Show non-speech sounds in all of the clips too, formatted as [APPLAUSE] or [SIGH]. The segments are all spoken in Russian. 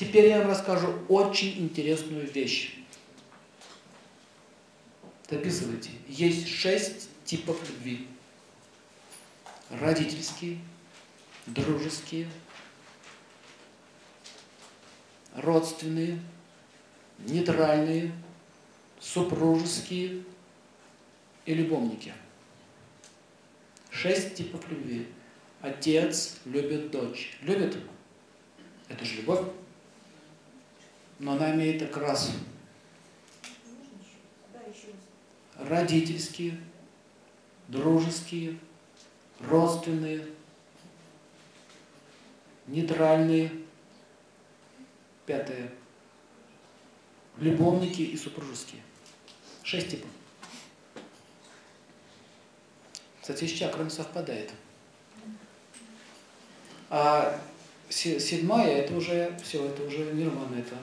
Теперь я вам расскажу очень интересную вещь. Записывайте. Есть шесть типов любви. Родительские, дружеские, родственные, нейтральные, супружеские и любовники. Шесть типов любви. Отец любит дочь. Любит? Это же любовь. Но она имеет окрас. Родительские, дружеские, родственные, нейтральные. Пятое. Любовники и супружеские. Шесть типов. Кстати, с чакрами совпадает. А седьмая, это уже все, это уже нирвана, это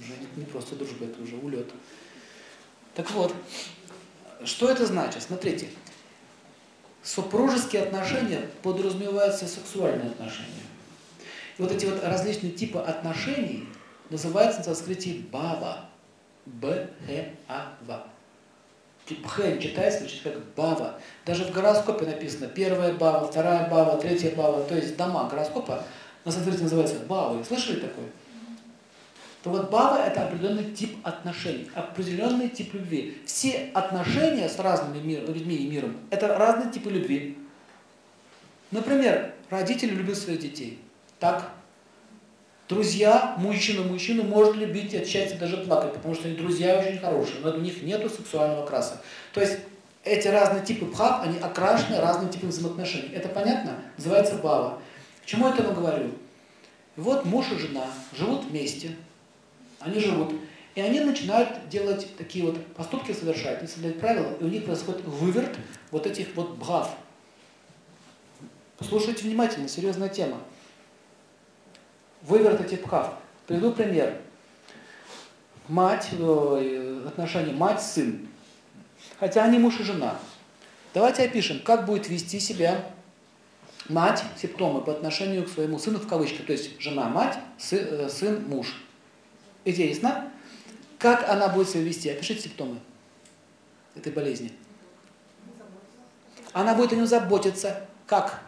уже не просто дружба, это уже улет. Так вот, что это значит? Смотрите, супружеские отношения подразумеваются сексуальные отношения. И вот эти вот различные типы отношений называются на санскрите баба. Б-Х-А-Ва. Бхен читается, звучит как бава. Даже в гороскопе написано первая бава, вторая бава, третья бава. То есть дома гороскопа на санскрите называются бавы. Слышали такое? То вот бава это определенный тип отношений, определенный тип любви. Все отношения с разными мир, людьми и миром это разные типы любви. Например, родители любят своих детей. Так? Друзья, мужчина мужчину может любить и от счастья даже плакать, потому что они друзья очень хорошие, но у них нет сексуального краса. То есть эти разные типы бхав, они окрашены разными типами взаимоотношений. Это понятно? Называется бава. К чему я это говорю? Вот муж и жена живут вместе, они живут, и они начинают делать такие вот поступки совершать, не соблюдать правила, и у них происходит выверт вот этих вот бхав. Послушайте внимательно, серьезная тема выверт этих пхав. Приведу пример. Мать, отношения мать-сын. Хотя они муж и жена. Давайте опишем, как будет вести себя мать, симптомы по отношению к своему сыну в кавычках. То есть жена, мать, э, сын, муж. Идея ясна? Как она будет себя вести? Опишите симптомы этой болезни. Она будет о нем заботиться. Как?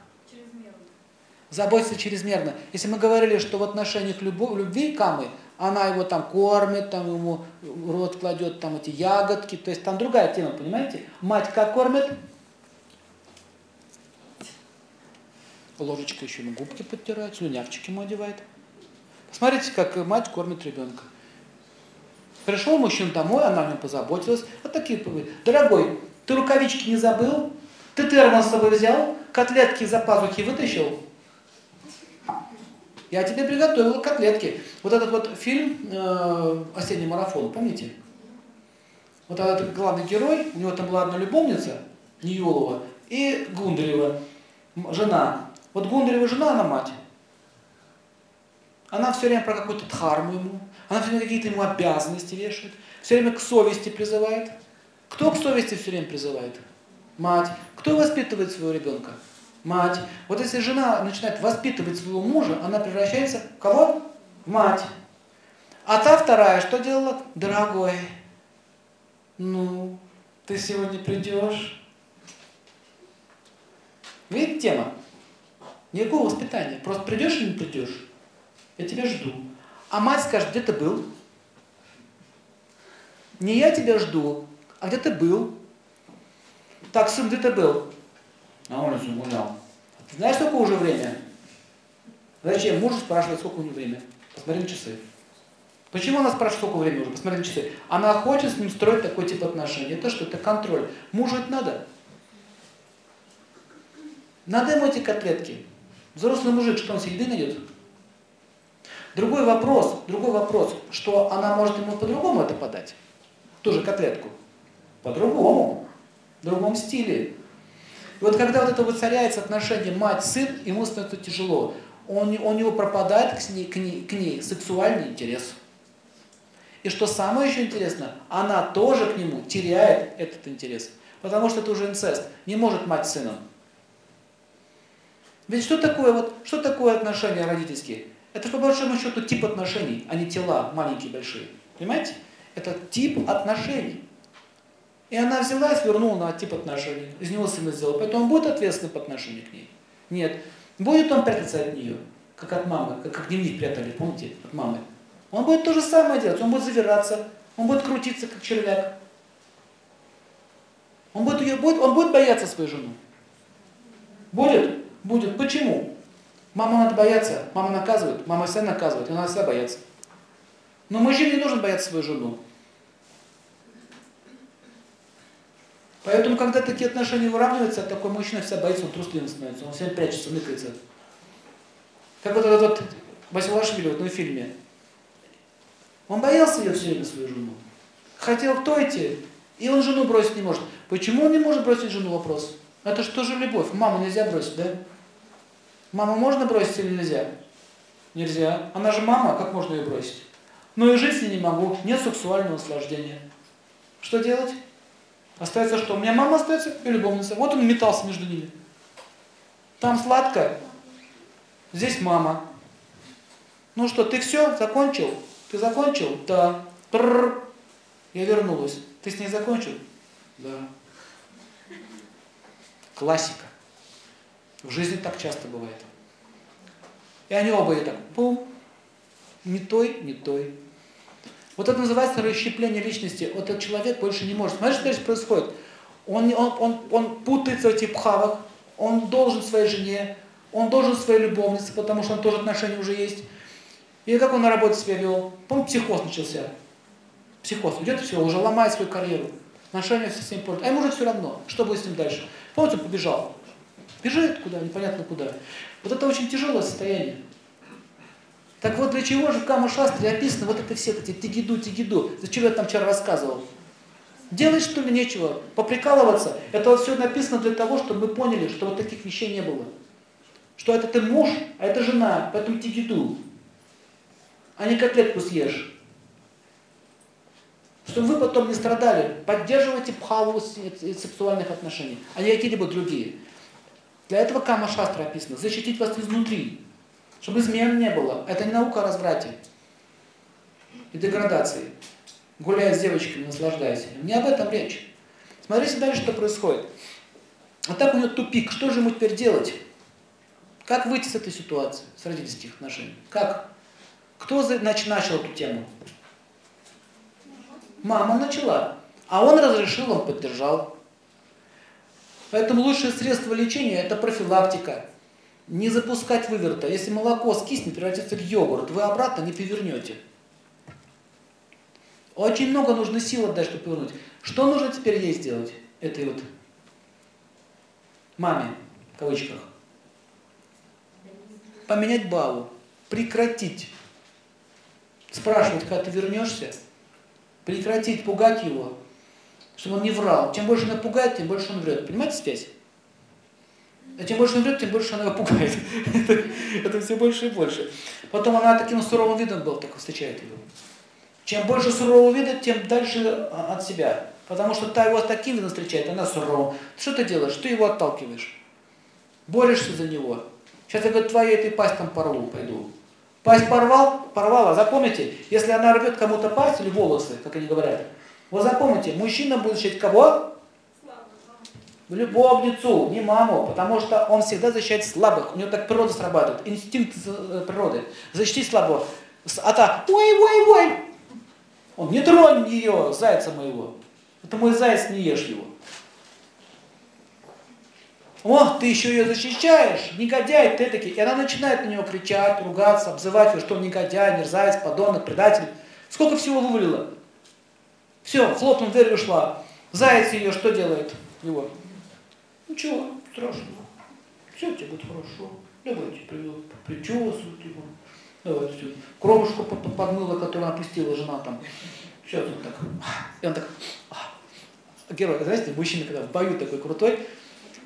заботиться чрезмерно. Если мы говорили, что в отношениях любовь, любви камы, она его там кормит, там ему рот кладет там эти ягодки, то есть там другая тема, понимаете? Мать как кормит? Ложечка еще ему губки подтирает, слюнявчики ему одевает. Посмотрите, как мать кормит ребенка. Пришел мужчина домой, она о нем позаботилась. Вот такие Дорогой, ты рукавички не забыл? Ты термос с собой взял? Котлетки из-за пазухи вытащил? Я тебе приготовила котлетки. Вот этот вот фильм э, «Осенний марафон», помните? Вот этот главный герой, у него там была одна любовница, Ниелова, и Гундарева, жена. Вот Гундарева жена, она мать. Она все время про какую-то дхарму ему, она все время какие-то ему обязанности вешает, все время к совести призывает. Кто к совести все время призывает? Мать. Кто воспитывает своего ребенка? мать. Вот если жена начинает воспитывать своего мужа, она превращается в кого? В мать. А та вторая что делала? Дорогой, ну, ты сегодня придешь? Видите тема? Никакого воспитания. Просто придешь или не придешь? Я тебя жду. А мать скажет, где ты был? Не я тебя жду, а где ты был? Так, сын, где ты был? На улицу гулял. Знаешь, сколько уже время? Зачем? Муж спрашивает, сколько у него время. Посмотри на часы. Почему она спрашивает, сколько времени уже? Посмотри на часы. Она хочет с ним строить такой тип отношений. Это что? Это контроль. Мужу это надо. Надо ему эти котлетки. Взрослый мужик, что он себе еды найдет? Другой вопрос, другой вопрос, что она может ему по-другому это подать. Ту же котлетку. По-другому. В другом стиле. И вот когда вот это воцаряется отношение мать-сын, ему становится тяжело. Он, у него пропадает к ней, к, ней, к ней сексуальный интерес. И что самое еще интересно, она тоже к нему теряет этот интерес. Потому что это уже инцест. Не может мать сыном. Ведь что такое, вот, что такое отношения родительские? Это по большому счету тип отношений, а не тела маленькие, большие. Понимаете? Это тип отношений. И она взяла и свернула на тип отношений. Из него сына сделала. Поэтому он будет ответственным по отношению к ней. Нет. Будет он прятаться от нее, как от мамы, как, как дневник прятали, помните, от мамы. Он будет то же самое делать. Он будет завираться, он будет крутиться, как червяк. Он будет, ее, будет, он будет бояться свою жену. Будет? Будет. Почему? Мама надо бояться, мама наказывает, мама себя наказывает, и надо себя бояться. Но мужчине не нужно бояться свою жену. Поэтому, когда такие отношения выравниваются, такой мужчина всегда боится, он трусливым становится, он всегда прячется, ныкается. Как вот этот вот Басилашвили в одном фильме. Он боялся ее все время, свою жену. Хотел кто идти, и он жену бросить не может. Почему он не может бросить жену, вопрос? Это что же любовь? Маму нельзя бросить, да? Маму можно бросить или нельзя? Нельзя. Она же мама, как можно ее бросить? Но и жить с ней не могу, нет сексуального наслаждения. Что делать? Остается что? У меня мама остается и любовница. Вот он метался между ними. Там сладко, здесь мама. Ну что, ты все, закончил? Ты закончил? Да. Трррр. Я вернулась. Ты с ней закончил? Да. Классика. В жизни так часто бывает. И они оба и так, пум, не той, не той. Вот это называется расщепление личности. Вот этот человек больше не может. Смотрите, что здесь происходит? Он, он, он, он путается в этих пхавах, он должен своей жене, он должен своей любовнице, потому что он тоже отношения уже есть. И как он на работе себя вел? Помните, психоз начался. Психоз. Идет все, уже ломает свою карьеру. Отношения со всеми портят. А ему уже все равно, что будет с ним дальше. Помните, он побежал. Бежит куда, непонятно куда. Вот это очень тяжелое состояние. Так вот, для чего же в Кама Шастре описано вот это все эти тигиду, тигиду? Зачем я там вчера рассказывал? Делать что ли нечего? Поприкалываться? Это вот все написано для того, чтобы мы поняли, что вот таких вещей не было. Что это ты муж, а это жена, поэтому тигиду. А не котлетку съешь. Чтобы вы потом не страдали. Поддерживайте пхаву сексуальных отношений, а не какие-либо другие. Для этого Кама Шастра описано. Защитить вас изнутри. Чтобы измен не было. Это не наука о разврате и деградации. Гуляя с девочками, наслаждайся. Не об этом речь. Смотрите дальше, что происходит. А так у него тупик. Что же ему теперь делать? Как выйти с этой ситуации, с родительских отношений? Как? Кто начал эту тему? Мама начала. А он разрешил, он поддержал. Поэтому лучшее средство лечения – это профилактика. Не запускать выверта. Если молоко скиснет, превратится в йогурт, вы обратно не повернете. Очень много нужно сил отдать, чтобы повернуть. Что нужно теперь ей сделать? Этой вот маме, в кавычках. Поменять балу. Прекратить. Спрашивать, когда ты вернешься. Прекратить пугать его. Чтобы он не врал. Чем больше напугает, тем больше он врет. Понимаете связь? А чем больше он врет, тем больше она его пугает. [LAUGHS] это, это все больше и больше. Потом она таким суровым видом был, так встречает его. Чем больше сурового вида, тем дальше а, от себя. Потому что та его таким видом встречает, она суровым. Что ты делаешь? Ты его отталкиваешь. Борешься за него. Сейчас я говорю, твоей этой пасть там порву, пойду. Пасть порвал, порвала. Запомните, если она рвет кому-то пасть или волосы, как они говорят, вот запомните, мужчина будет защищать кого? любовницу, не маму, потому что он всегда защищает слабых. У него так природа срабатывает, инстинкт э, природы. Защитить слабого. А та, ой, ой, ой, он, не тронь ее, зайца моего. Это мой заяц, не ешь его. О, ты еще ее защищаешь, негодяй ты таки. И она начинает на него кричать, ругаться, обзывать его, что он негодяй, мерзавец, подонок, предатель. Сколько всего вывалило. Все, хлопнув дверь ушла. Заяц ее что делает? Его. Ничего страшного. Все тебе будет хорошо. Давайте причесывают его. Давайте все. Кровушку подмыла, которую опустила жена там. Сейчас он так. И он так. Герой, знаете, мужчина, когда в бою такой крутой,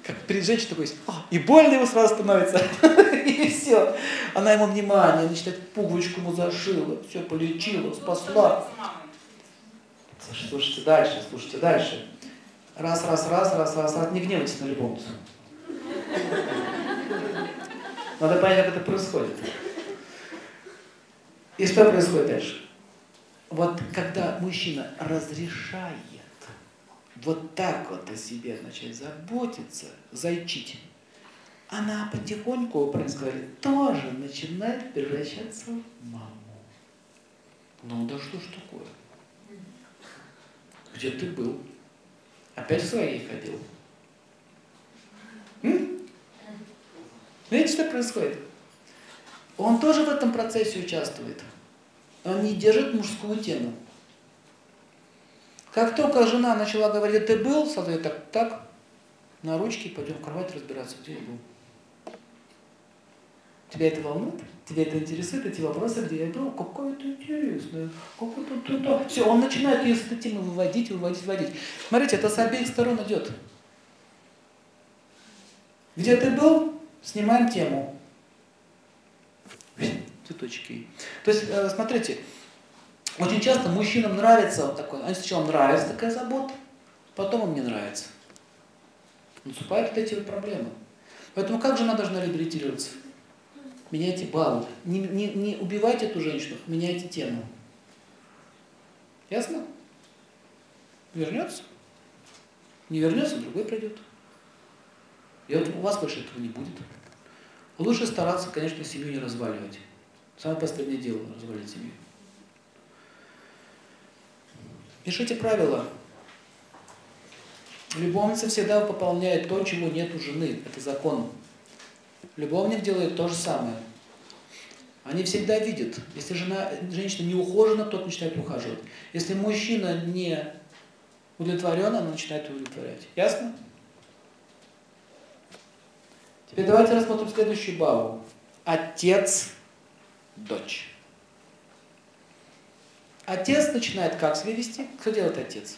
как перед женщиной такой, а, и больно ему сразу становится. [LAUGHS] и все. Она ему внимание, начинает пуговичку ему зашила, все полечила, спасла. Слушайте дальше, слушайте дальше. Раз, раз, раз, раз, раз, раз. Не гневайтесь на любовницу. Надо понять, как это происходит. И что происходит дальше? Вот когда мужчина разрешает вот так вот о себе начать заботиться, зайчить, она потихоньку, происходит, тоже начинает превращаться в маму. Ну да что ж такое? Где ты был? Опять в своей ходил? М? Видите, что происходит? Он тоже в этом процессе участвует. Он не держит мужскую тему. Как только жена начала говорить, ты был, сразу так, так, на ручки, пойдем в кровать разбираться, где я был. Тебя это волнует? Тебя это интересует, эти вопросы, где я был? Какое это интересное, какое-то то, Все, он начинает ее с этой темы выводить, выводить, выводить. Смотрите, это с обеих сторон идет. Где ты был? Снимаем тему. Цветочки. То есть, э, смотрите, очень часто мужчинам нравится вот такой, они сначала нравится такая забота, потом им не нравится. Наступают вот эти проблемы. Поэтому как жена должна реабилитироваться? Меняйте баллы. Не, не, не убивайте эту женщину, меняйте тему. Ясно? Вернется? Не вернется, другой придет. И вот у вас больше этого не будет. Лучше стараться, конечно, семью не разваливать. Самое последнее дело – развалить семью. Пишите правила. Любовница всегда пополняет то, чего нет у жены. Это закон. Любовник делает то же самое. Они всегда видят. Если жена, женщина не ухожена, тот начинает ухаживать. Если мужчина не удовлетворен, она начинает удовлетворять. Ясно? Теперь давайте рассмотрим следующую бабу. Отец, дочь. Отец начинает как себя вести? Кто делает отец?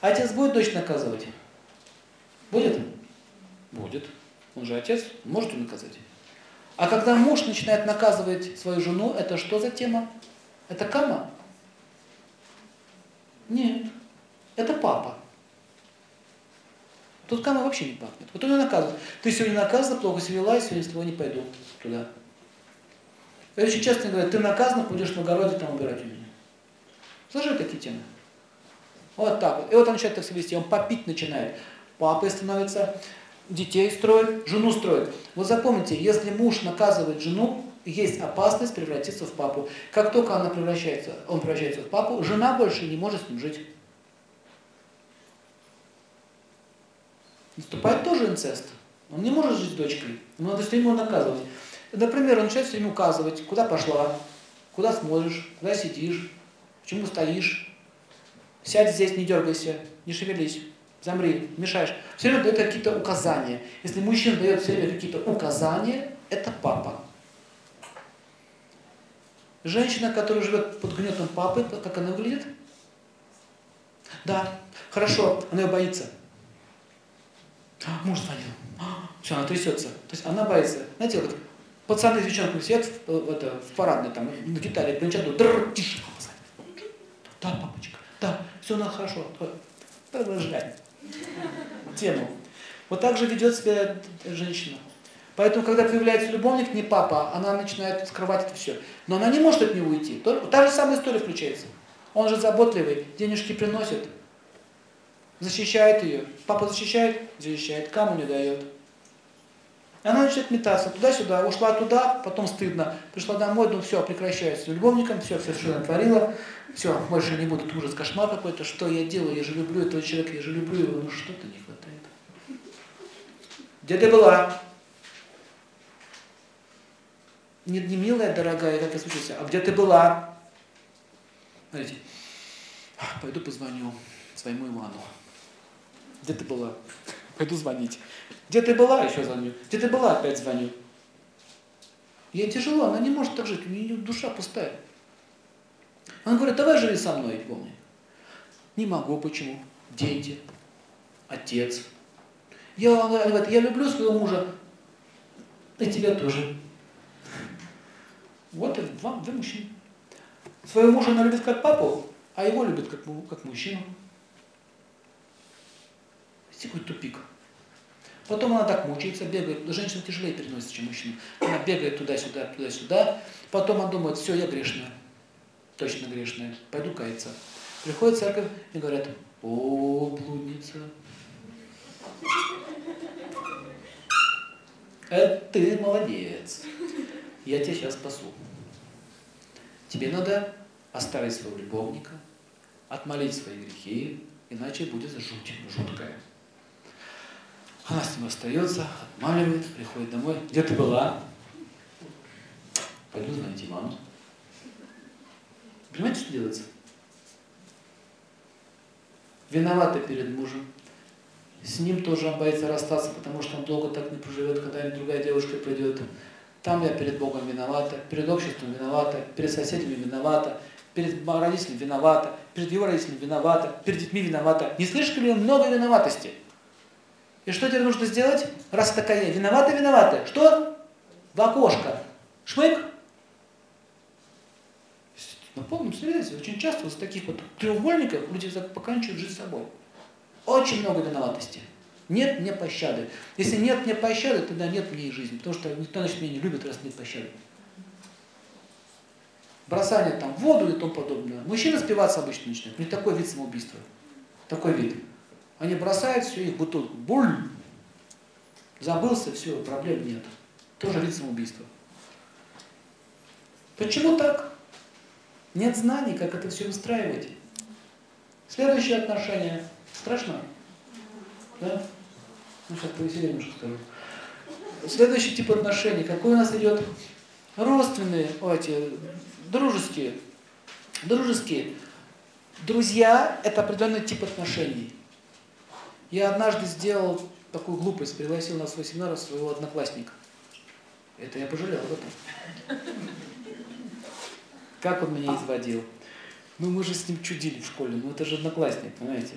Отец будет дочь наказывать? Будет? Будет. Он же отец, может он наказать. А когда муж начинает наказывать свою жену, это что за тема? Это кама? Нет. Это папа. Тут кама вообще не пахнет. Вот он ее наказывает. Ты сегодня наказана, плохо себя вела, сегодня с тобой не пойду туда. И очень часто говорят, ты наказана, пойдешь в огороде там убирать у меня. Слышали такие темы? Вот так вот. И вот он начинает так себя вести, он попить начинает. Папой становится, детей строит, жену строит. Вот запомните, если муж наказывает жену, есть опасность превратиться в папу. Как только она превращается, он превращается в папу, жена больше не может с ним жить. Наступает тоже инцест. Он не может жить с дочкой. Ему надо все ему наказывать. Например, он начинает все время указывать, куда пошла, куда смотришь, куда сидишь, почему стоишь. Сядь здесь, не дергайся, не шевелись замри, мешаешь. Все время дает какие-то указания. Если мужчина дает все время какие-то указания, это папа. Женщина, которая живет под гнетом папы, как она выглядит? Да, хорошо, она ее боится. А, муж звонил. А, все, она трясется. То есть она боится. Знаете, вот пацаны с девчонками сидят в, в, это, в парадной, там, на гитаре, дрррр, тише, Да, папочка, да, все у нас хорошо, продолжай тему. Вот так же ведет себя женщина. Поэтому, когда появляется любовник, не папа, она начинает скрывать это все. Но она не может от него уйти. Та же самая история включается. Он же заботливый, денежки приносит, защищает ее. Папа защищает? Защищает. Кому не дает? Она начинает метаться туда-сюда, ушла туда, потом стыдно. Пришла домой, ну все, прекращается. Любовником, все, все, что натворила. Все, больше не будет ужас, кошмар какой-то. Что я делаю? Я же люблю этого человека, я же люблю его. Ну что-то не хватает. Где ты была? Не, не милая, дорогая, как я случилось, а где ты была? Смотрите, пойду позвоню своему Ивану. Где ты была? Пойду звонить. Где ты была? Еще звоню. Где ты была? Опять звоню. Ей тяжело, она не может так жить, у нее душа пустая. Она говорит, давай живи со мной, помни. Не могу, почему? Дети, отец. Я, говорит, я люблю своего мужа, и тебя тоже. Вот и вам, вы мужчина. Своего мужа она любит как папу, а его любит как, как мужчину. Видите, какой тупик. Потом она так мучается, бегает. Женщина тяжелее переносит, чем мужчина. Она бегает туда-сюда, туда-сюда. Потом она думает, все, я грешная. Точно грешная. Пойду каяться. Приходит церковь и говорят, о, блудница. Это ты молодец. Я тебя сейчас спасу. Тебе надо оставить своего любовника, отмолить свои грехи, иначе будет жуть жуткая. Она с ним остается, отмаливает, приходит домой. Где ты была? Пойду найти маму. Понимаете, что делается? Виновата перед мужем. С ним тоже он боится расстаться, потому что он долго так не проживет, когда другая девушка придет. Там я перед Богом виновата, перед обществом виновата, перед соседями виновата, перед родителями виновата, перед его родителями виновата, перед детьми виновата. Не слышали ли много виноватости? И что теперь нужно сделать? Раз такая виновата, виновата. Что? В окошко. Шмык. На полном серьезе. Очень часто вот с таких вот треугольников люди поканчивают жизнь собой. Очень много виноватости. Нет мне пощады. Если нет мне пощады, тогда нет мне и жизни. Потому что никто значит, меня не любит, раз нет пощады. Бросание там в воду и тому подобное. Мужчина спиваться обычно начинает. Не такой вид самоубийства. Такой вид. Они бросают все, их бутылку. Буль! Забылся, все, проблем нет. Тоже вид самоубийства. Почему так? Нет знаний, как это все устраивать. Следующее отношение. Страшно? Да? Ну, сейчас повеселее немножко скажу. Следующий тип отношений. Какой у нас идет? Родственные, о, эти, дружеские. Дружеские. Друзья – это определенный тип отношений. Я однажды сделал такую глупость, пригласил на свой семинар своего одноклассника. Это я пожалел об этом. Как он меня изводил. Ну мы же с ним чудили в школе, ну это же одноклассник, понимаете.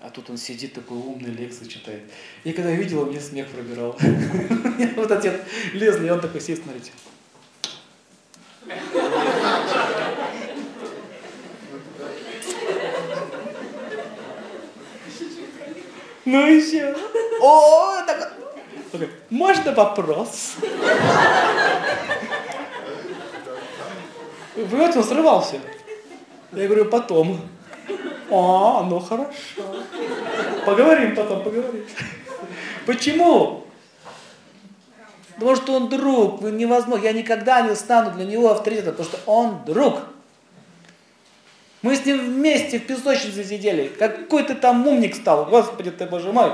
А тут он сидит такой умный, лекции читает. И когда я видел, мне смех пробирал. [LAUGHS] Вот отец лезли, и он такой сидит, смотрите. Ну все. О, так... Можно вопрос? Понимаете, он срывался. Я говорю, потом. А, ну хорошо. Поговорим потом, поговорим. Почему? Потому что он друг, невозможно. Я никогда не стану для него авторитетом, потому что он друг. Мы с ним вместе в песочнице сидели. Какой ты там умник стал, господи ты, боже мой.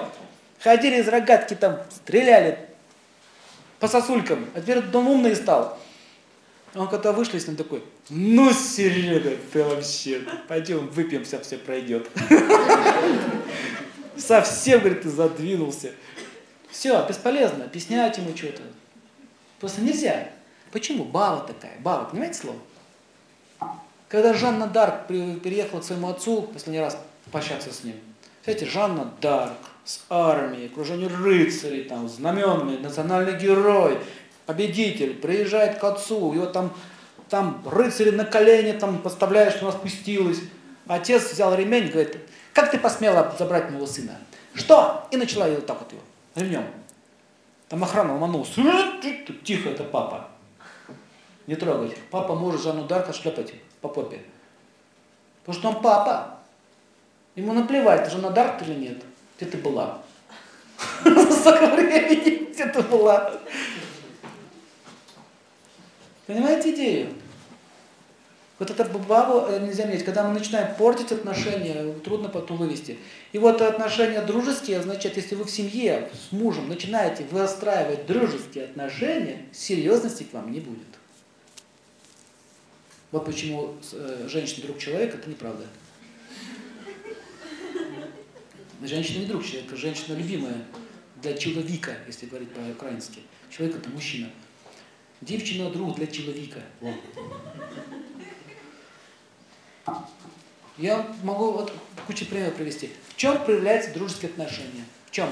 Ходили из рогатки там, стреляли по сосулькам. А теперь он умный стал. Он когда вышли с ним такой, ну, Серега, ты вообще, пойдем выпьем, все, все пройдет. [LAUGHS] Совсем, говорит, ты задвинулся. Все, бесполезно, объяснять ему что-то. Просто нельзя. Почему? Бава такая. Бава, понимаете слово? Когда Жанна Дарк переехала к своему отцу последний раз пообщаться с ним, знаете, Жанна Дарк с армией, окружение рыцарей, там, знаменами, национальный герой, победитель, приезжает к отцу, его там, там рыцари на колени там поставляют, что она спустилась. Отец взял ремень, говорит, как ты посмела забрать моего сына? Что? И начала ее так вот его, ремнем. Там охрана ломанулась. Тихо, это папа. Не трогать. Папа может Жанну Дарк отшлепать по попе. Потому что он папа. Ему наплевать, Жанна Дарк или нет. Где ты была? [LAUGHS] Сколько времени где ты была? Понимаете идею? Вот это бабу э, нельзя менять. Когда мы начинаем портить отношения, трудно потом вывести. И вот отношения дружеские означает, если вы в семье с мужем начинаете выстраивать дружеские отношения, серьезности к вам не будет. Вот почему э, женщина друг человека, это неправда. Женщина не друг человека, женщина любимая для человека, если говорить по-украински. Человек это мужчина. Девчина друг для человека. Я могу вот кучу примеров привести. В чем проявляются дружеские отношения? В чем?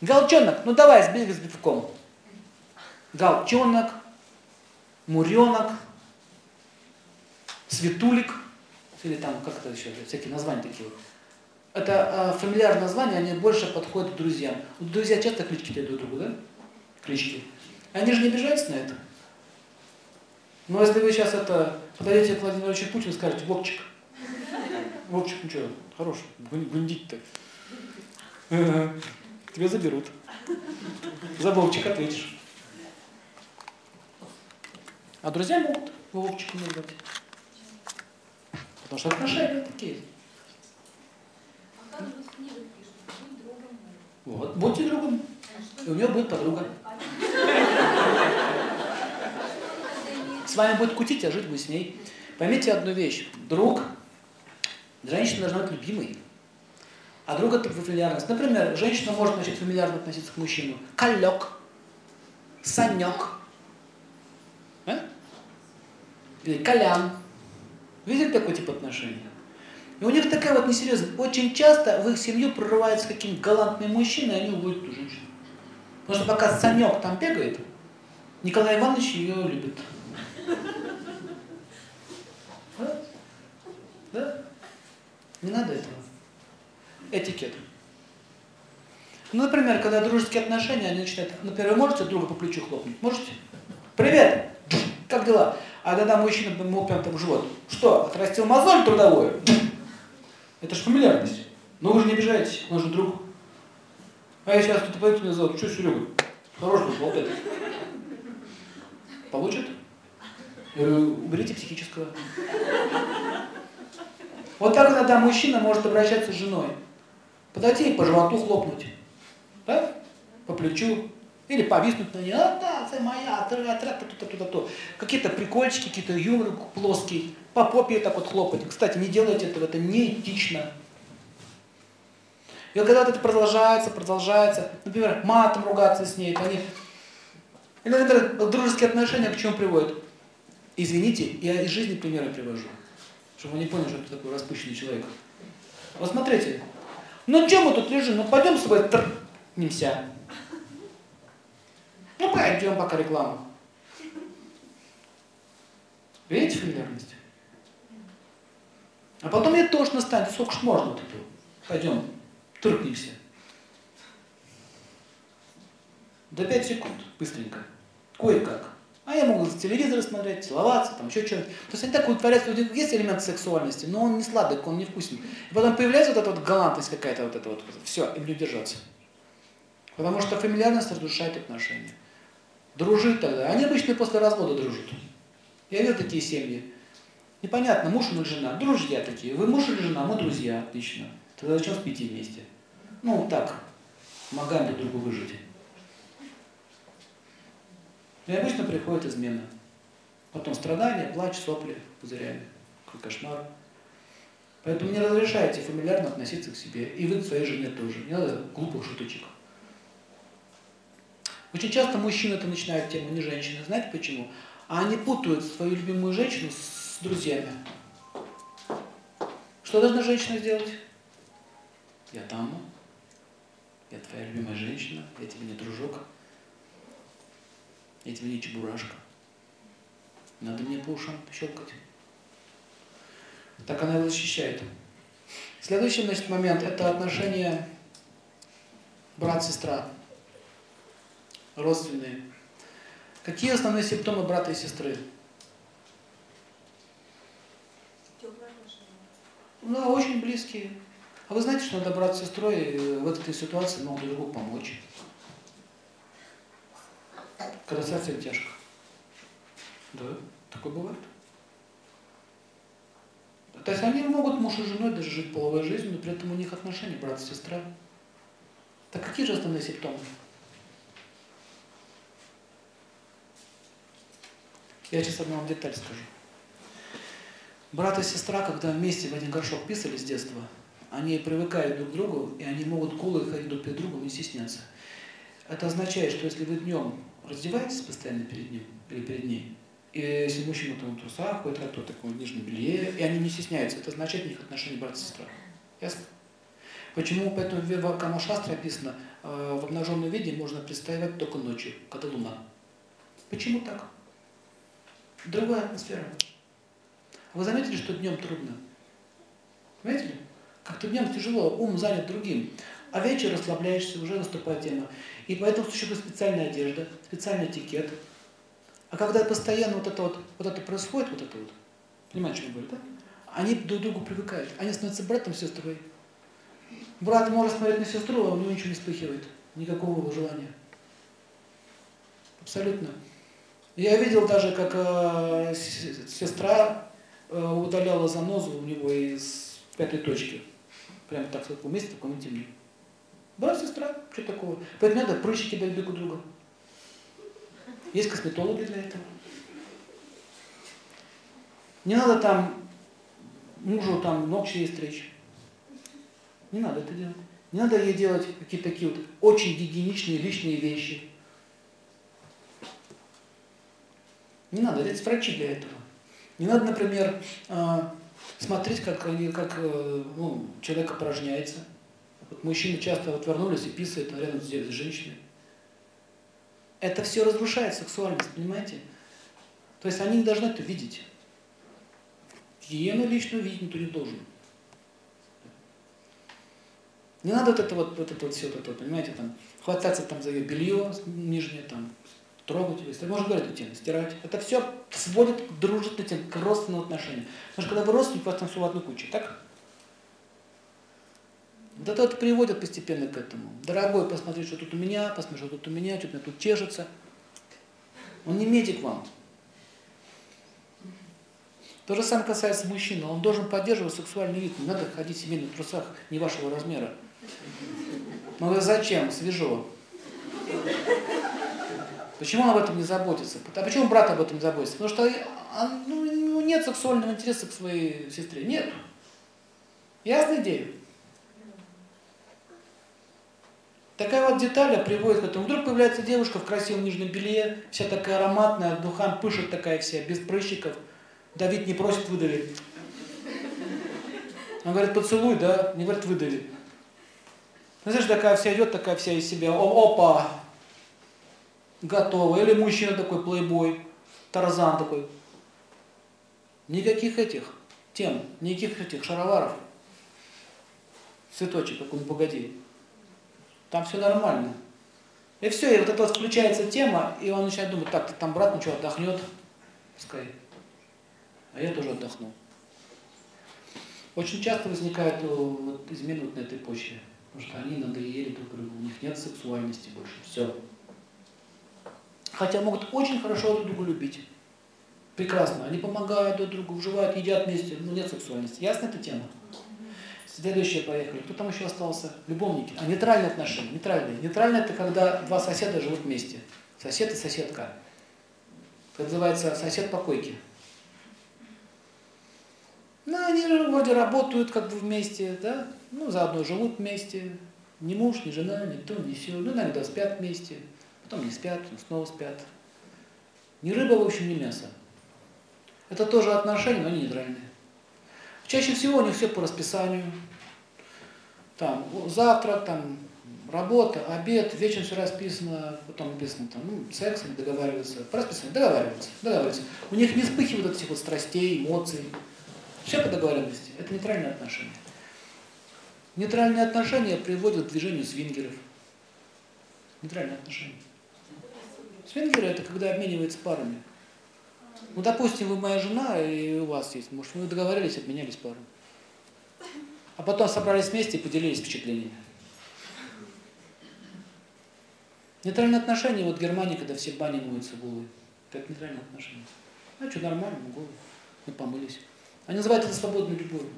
Галчонок, ну давай, сбегай с бивком. Галчонок, муренок, светулик, или там, как это еще, всякие названия такие вот. это э, фамильярное название, они больше подходят к друзьям. Вот друзья часто клички дают друг другу, да? Клички. Они же не обижаются на это. Но если вы сейчас это подойдете к Владимиру Владимировичу Путину и скажете, Вовчик, Вовчик, ну что, хороший, гундить-то. [LAUGHS] Тебя заберут. За Вовчик ответишь. А друзья могут Вовчика назвать. Потому что отношения такие. Вот, будьте другом. И у нее будет подруга. С вами будет кутить, а жить вы с ней. Поймите одну вещь. Друг, женщина должна быть любимой. А друг это фамильярность. Например, женщина может начать фамильярно относиться к мужчину. Колек, Санек. А? Или Колян. Видели такой тип отношений? И у них такая вот несерьезная. Очень часто в их семью прорывается каким-то галантный мужчина, и они уводят эту женщину. Потому что пока Санек там бегает, Николай Иванович ее любит. Да? Да? Не надо этого. Этикет. Ну, например, когда дружеские отношения, они начинают, например, вы можете друга по плечу хлопнуть? Можете? Привет! Как дела? А когда мужчина ему прям там живот. Что, отрастил мозоль трудовую? Это же фамильярность. Но вы же не обижаетесь, он же друг. А я сейчас кто-то пойдет меня зовут, что Серега? Хорош был болтать. Получит? Я говорю, уберите психического. Вот так иногда мужчина может обращаться с женой. Подойти и по животу хлопнуть. Да? По плечу. Или повиснуть на ней. А, да, это моя, тра тра туда туда то Какие-то прикольчики, какие-то юмор плоский. По попе так вот хлопать. Кстати, не делайте этого, это неэтично. И вот когда вот это продолжается, продолжается, например, матом ругаться с ней, то они... Или, например, дружеские отношения к чему приводят? Извините, я из жизни примеры привожу, чтобы вы не поняли, что это такой распущенный человек. Вот смотрите, ну чем мы тут лежим? Ну пойдем с тобой трнемся. Ну пойдем пока реклама. Видите фамильярность? А потом мне тошно станет, сколько ж можно тут? Пойдем, трыкнемся. До 5 секунд, быстренько. Кое-как. А я могу телевизор смотреть, целоваться, там еще что-нибудь. То есть они так удовлетворяются, есть элемент сексуальности, но он не сладок, он не вкусный. И потом появляется вот эта вот галантность какая-то, вот это вот, все, им не удержаться. Потому что фамильярность разрушает отношения. Дружить тогда. Они обычно после развода дружат. Я видел такие семьи. Непонятно, муж или жена. Друзья такие. Вы муж или жена? Мы друзья. Отлично. Тогда зачем спите вместе? Ну, так, помогаем друг другу выжить. И обычно приходит измена. Потом страдания, плач, сопли, пузырями. Какой кошмар. Поэтому не разрешайте фамильярно относиться к себе. И вы к своей жене тоже. Не надо глупых шуточек. Очень часто мужчины это начинают тему, не женщины. Знаете почему? А они путают свою любимую женщину с друзьями. Что должна женщина сделать? Я дама, я твоя любимая женщина, я тебе не дружок. Я тебе не чебурашка. Надо мне по ушам щелкать. Так она его защищает. Следующий значит, момент – это отношения брат-сестра, родственные. Какие основные симптомы брата и сестры? Ну, очень близкие. А вы знаете, что надо брат с сестрой в этой ситуации могут друг другу помочь совсем тяжко. Да, такое бывает. То есть они могут муж и женой даже жить половой жизнью, но при этом у них отношения брат-сестра. Так какие же основные симптомы? Я сейчас одну вам деталь скажу. Брат и сестра, когда вместе в один горшок писали с детства, они привыкают друг к другу, и они могут голые ходить друг перед другом, не стесняться. Это означает, что если вы днем раздеваетесь постоянно перед ним или перед ней, и если мужчина там в трусах ходит, а то таком нижнем белье, и они не стесняются, это означает у них отношения брат и сестра. Ясно? Почему поэтому в Камашастре описано, э, в обнаженном виде можно представить только ночью, когда луна. Почему так? Другая атмосфера. Вы заметили, что днем трудно? Заметили? Как-то днем тяжело, ум занят другим. А вечер расслабляешься, уже наступает тема. И поэтому существует специальная одежда, специальный этикет. А когда постоянно вот это вот, вот это происходит, вот это вот, понимаете, что я говорю, да? Они друг к другу привыкают. Они становятся братом, сестрой. Брат может смотреть на сестру, а у него ничего не вспыхивает. Никакого желания. Абсолютно. Я видел даже, как э, сестра э, удаляла занозу у него из пятой точки. Прямо так, в таком месте, в таком интимном. Брат, сестра, что такого? Поэтому надо прыщики дать друг у друга. Есть косметологи для этого. Не надо там мужу там ногти ей стричь. Не надо это делать. Не надо ей делать какие-то такие вот очень гигиеничные личные вещи. Не надо, это врачи для этого. Не надо, например, а, смотреть, как, как э, ну, человек опорожняется. Вот мужчины часто отвернулись и писают рядом с женщиной. Это все разрушает сексуальность, понимаете? То есть они не должны это видеть. Гигиену личную видеть никто не должен. Не надо вот это вот, вот это вот все, вот это, понимаете, там, хвататься там за ее белье нижнее, там, трогать, если можно говорить тему, стирать. Это все сводит к дружественным, к родственным отношениям. Потому что когда вы родственники, у вас там все в одну кучу, так? Вот это вот приводит постепенно к этому. Дорогой, посмотри, что тут у меня, посмотри, что тут у меня, что-то тут чешется. Он не медик вам. То же самое касается мужчины. Он должен поддерживать сексуальный вид. Не надо ходить в семейных трусах не вашего размера. Ну зачем? Свежо. Почему он об этом не заботится? А почему брат об этом не заботится? Потому что он, ну, нет сексуального интереса к своей сестре. Нет. Ясная идея? Такая вот деталь приводит к этому. Вдруг появляется девушка в красивом нижнем белье, вся такая ароматная, духан пышет такая вся, без прыщиков. Давид не просит выдавить. Он говорит, поцелуй, да? Не говорит, выдави. Ну, знаешь, такая вся идет, такая вся из себя. О, опа! Готова. Или мужчина такой, плейбой, тарзан такой. Никаких этих тем, никаких этих шароваров. Цветочек, как он погоди. Там все нормально. И все, и вот это вот включается тема, и он начинает думать, так, там брат, ну что, отдохнет, пускай. А я тоже отдохну. Очень часто возникают вот, измены вот на этой почве, потому что они надоели друг другу, у них нет сексуальности больше, все. Хотя могут очень хорошо друг друга любить. Прекрасно. Они помогают друг другу, вживают, едят вместе, но нет сексуальности. Ясна эта тема? Следующее поехали. Кто там еще остался? Любовники. А нейтральные отношения. Нейтральные. Нейтральные это когда два соседа живут вместе. Сосед и соседка. Это называется сосед по койке. Ну, они же вроде работают как бы вместе, да? Ну, заодно живут вместе. Ни муж, ни жена, ни то, ни все. Ну, иногда спят вместе. Потом не спят, снова спят. Ни рыба, в общем, ни мясо. Это тоже отношения, но они нейтральные. Чаще всего у них все по расписанию. Там завтрак, там работа, обед, вечером все расписано, потом написано там, ну, секс, они договариваются, по расписанию, договариваются, договариваются. У них не вспыхивают этих вот страстей, эмоций. Все по договоренности. Это нейтральные отношения. Нейтральные отношения приводят к движению свингеров. Нейтральные отношения. Свингеры это когда обмениваются парами. Ну, допустим, вы моя жена, и у вас есть муж, вы договорились, обменялись парами. А потом собрались вместе и поделились впечатлениями. Нейтральные отношения, вот в Германии, когда все бани моются голые, как нейтральные отношения. А что, нормально, голые, мы помылись. Они называют это свободной любовью.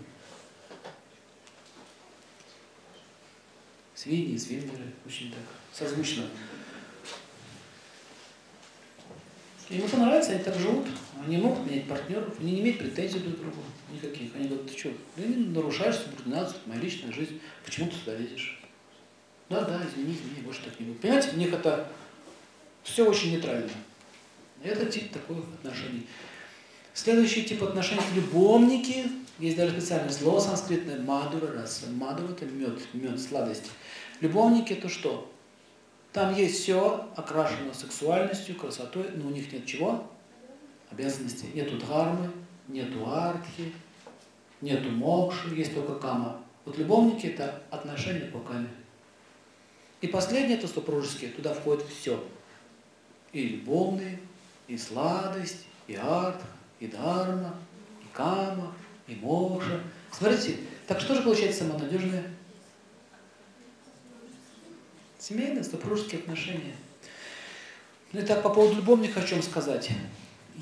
Свиньи, свингеры, очень так, созвучно. Им это нравится, они так живут. Они могут менять партнеров, они не имеют претензий друг к другу никаких. Они говорят, ты что, ты нарушаешь субординацию, моя личная жизнь, почему ты сюда лезешь? Да, да, извини, извини, больше так не будет. Понимаете, у них это все очень нейтрально. Это тип такой отношений. Следующий тип отношений – любовники. Есть даже специальное слово санскритное – мадура раса. Мадура – это мед, мед, сладости. Любовники – это что? Там есть все окрашено сексуальностью, красотой, но у них нет чего? Обязанностей. Нету дхармы, нету артхи, нету мокши, есть только кама. Вот любовники – это отношения руками. И последнее – это супружеские. Туда входит все. И любовные, и сладость, и арт, и дharma, и кама, и мокша. Смотрите, так что же получается самое надежное? Семейные, супружеские отношения. Ну и так по поводу любовника о чем сказать.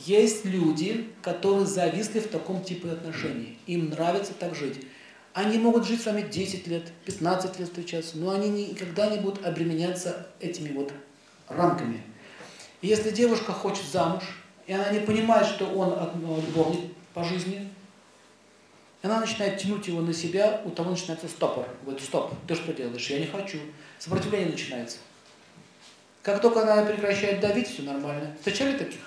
Есть люди, которые зависли в таком типе отношений. Им нравится так жить. Они могут жить с вами 10 лет, 15 лет встречаться, но они никогда не будут обременяться этими вот рамками. Если девушка хочет замуж, и она не понимает, что он ну, любовник по жизни, она начинает тянуть его на себя, у того начинается стопор. Говорит, стоп, ты что делаешь? Я не хочу. Сопротивление начинается. Как только она прекращает давить, все нормально. Встречали таких?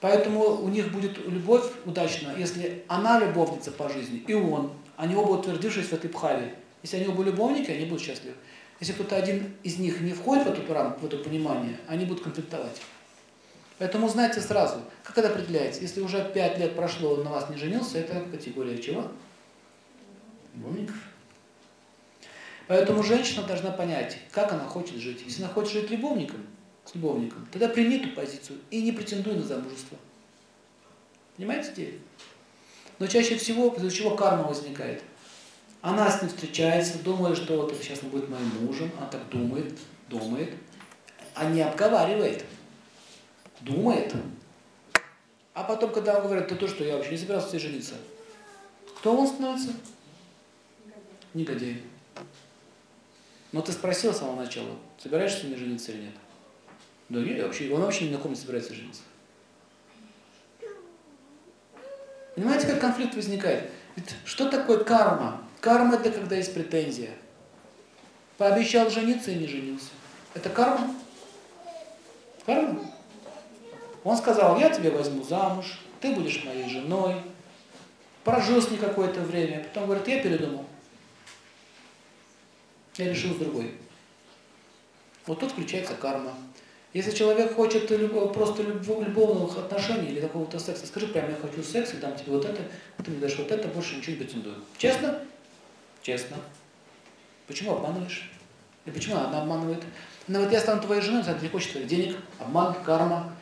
Поэтому у них будет любовь удачна, если она любовница по жизни, и он. Они оба утвердившись в этой пхаве. Если они оба любовники, они будут счастливы. Если кто-то один из них не входит в эту рамку, в это понимание, они будут конфликтовать. Поэтому знайте сразу, как это определяется. Если уже пять лет прошло, он на вас не женился, это категория чего? Любовников. Поэтому женщина должна понять, как она хочет жить. Если она хочет жить любовником, с любовником, тогда прими эту позицию и не претендуй на замужество. Понимаете идею? Но чаще всего, из-за чего карма возникает? Она с ним встречается, думает, что вот сейчас он будет моим мужем, она так думает, думает, а не обговаривает. Думает. А потом, когда он говорит, ты то, что я вообще не собирался тебе жениться, кто он становится? Негодяй. Но ты спросил с самого начала, собираешься мне жениться или нет? Да нет, вообще, он вообще ни на ком не собирается жениться. Понимаете, как конфликт возникает? Ведь что такое карма? Карма это когда есть претензия. Пообещал жениться и не женился. Это карма? Карма? Он сказал, я тебя возьму замуж, ты будешь моей женой. Прожил с ней какое-то время, потом говорит, я передумал. Я решил с другой. Вот тут включается карма. Если человек хочет просто любовных отношений или какого-то секса, скажи прямо, я хочу секс, и дам тебе вот это, ты мне дашь вот это, больше ничего не претендую. Честно? Честно. Почему обманываешь? И почему она обманывает? Ну вот я стану твоей женой, ты не хочешь твоих денег, обман, карма.